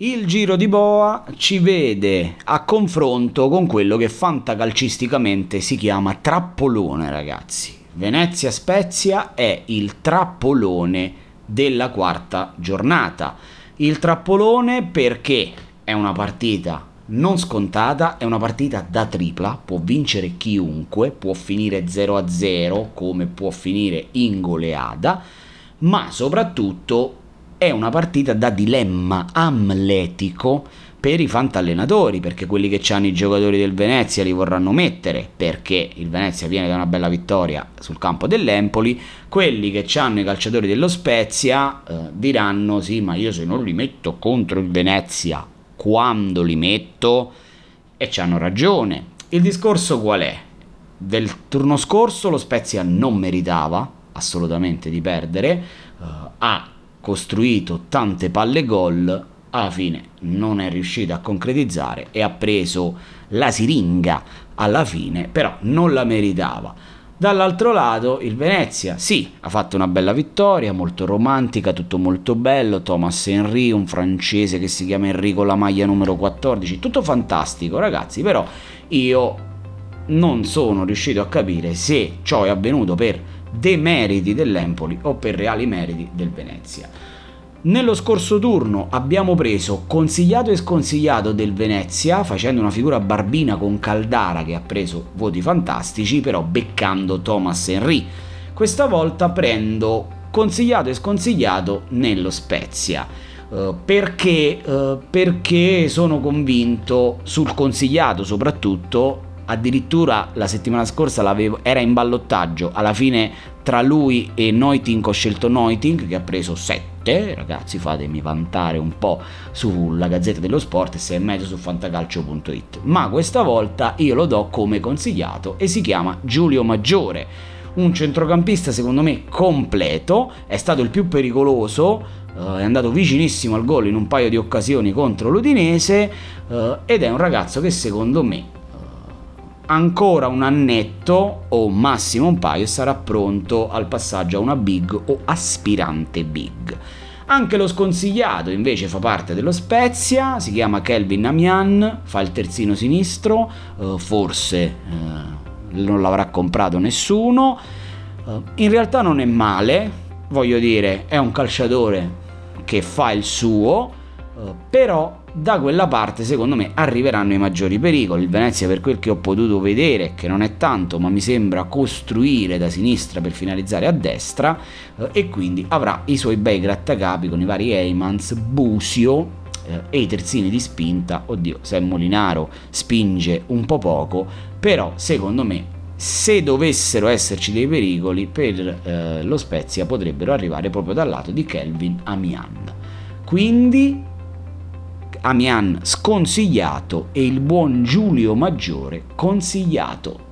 Il giro di boa ci vede a confronto con quello che fantacalcisticamente si chiama trappolone, ragazzi. Venezia Spezia è il trappolone della quarta giornata. Il trappolone perché è una partita non scontata, è una partita da tripla, può vincere chiunque, può finire 0-0 come può finire in goleada, ma soprattutto è una partita da dilemma amletico per i fantallenatori, perché quelli che hanno i giocatori del Venezia li vorranno mettere, perché il Venezia viene da una bella vittoria sul campo dell'Empoli, quelli che hanno i calciatori dello Spezia eh, diranno sì, ma io se non li metto contro il Venezia, quando li metto? E ci hanno ragione. Il discorso qual è? Del turno scorso lo Spezia non meritava assolutamente di perdere, eh, ha costruito tante palle gol, alla fine non è riuscito a concretizzare e ha preso la siringa alla fine, però non la meritava. Dall'altro lato il Venezia, sì, ha fatto una bella vittoria, molto romantica, tutto molto bello, Thomas Henry, un francese che si chiama Enrico la maglia numero 14, tutto fantastico ragazzi, però io non sono riuscito a capire se ciò è avvenuto per demeriti dell'Empoli o per reali meriti del Venezia. Nello scorso turno abbiamo preso consigliato e sconsigliato del Venezia facendo una figura barbina con Caldara che ha preso voti fantastici però beccando Thomas Henry. Questa volta prendo consigliato e sconsigliato nello Spezia. Uh, perché, uh, perché sono convinto sul consigliato soprattutto addirittura la settimana scorsa era in ballottaggio, alla fine tra lui e Noiting ho scelto Noiting che ha preso 7, ragazzi fatemi vantare un po' sulla Gazzetta dello Sport e 6,5 su fantacalcio.it, ma questa volta io lo do come consigliato e si chiama Giulio Maggiore, un centrocampista secondo me completo, è stato il più pericoloso, Uh, è andato vicinissimo al gol in un paio di occasioni contro l'Udinese uh, ed è un ragazzo che secondo me ancora un annetto o massimo un paio sarà pronto al passaggio a una big o aspirante big. Anche lo sconsigliato invece fa parte dello Spezia, si chiama Kelvin Amian, fa il terzino sinistro, eh, forse eh, non l'avrà comprato nessuno, eh, in realtà non è male, voglio dire, è un calciatore che fa il suo, eh, però da quella parte secondo me arriveranno i maggiori pericoli. Il Venezia per quel che ho potuto vedere, che non è tanto, ma mi sembra costruire da sinistra per finalizzare a destra eh, e quindi avrà i suoi bei grattacapi con i vari Eymans, Busio eh, e i terzini di spinta. Oddio, se Molinaro spinge un po' poco, però secondo me se dovessero esserci dei pericoli per eh, lo Spezia potrebbero arrivare proprio dal lato di Kelvin Amian. Quindi Amian sconsigliato e il buon Giulio Maggiore consigliato.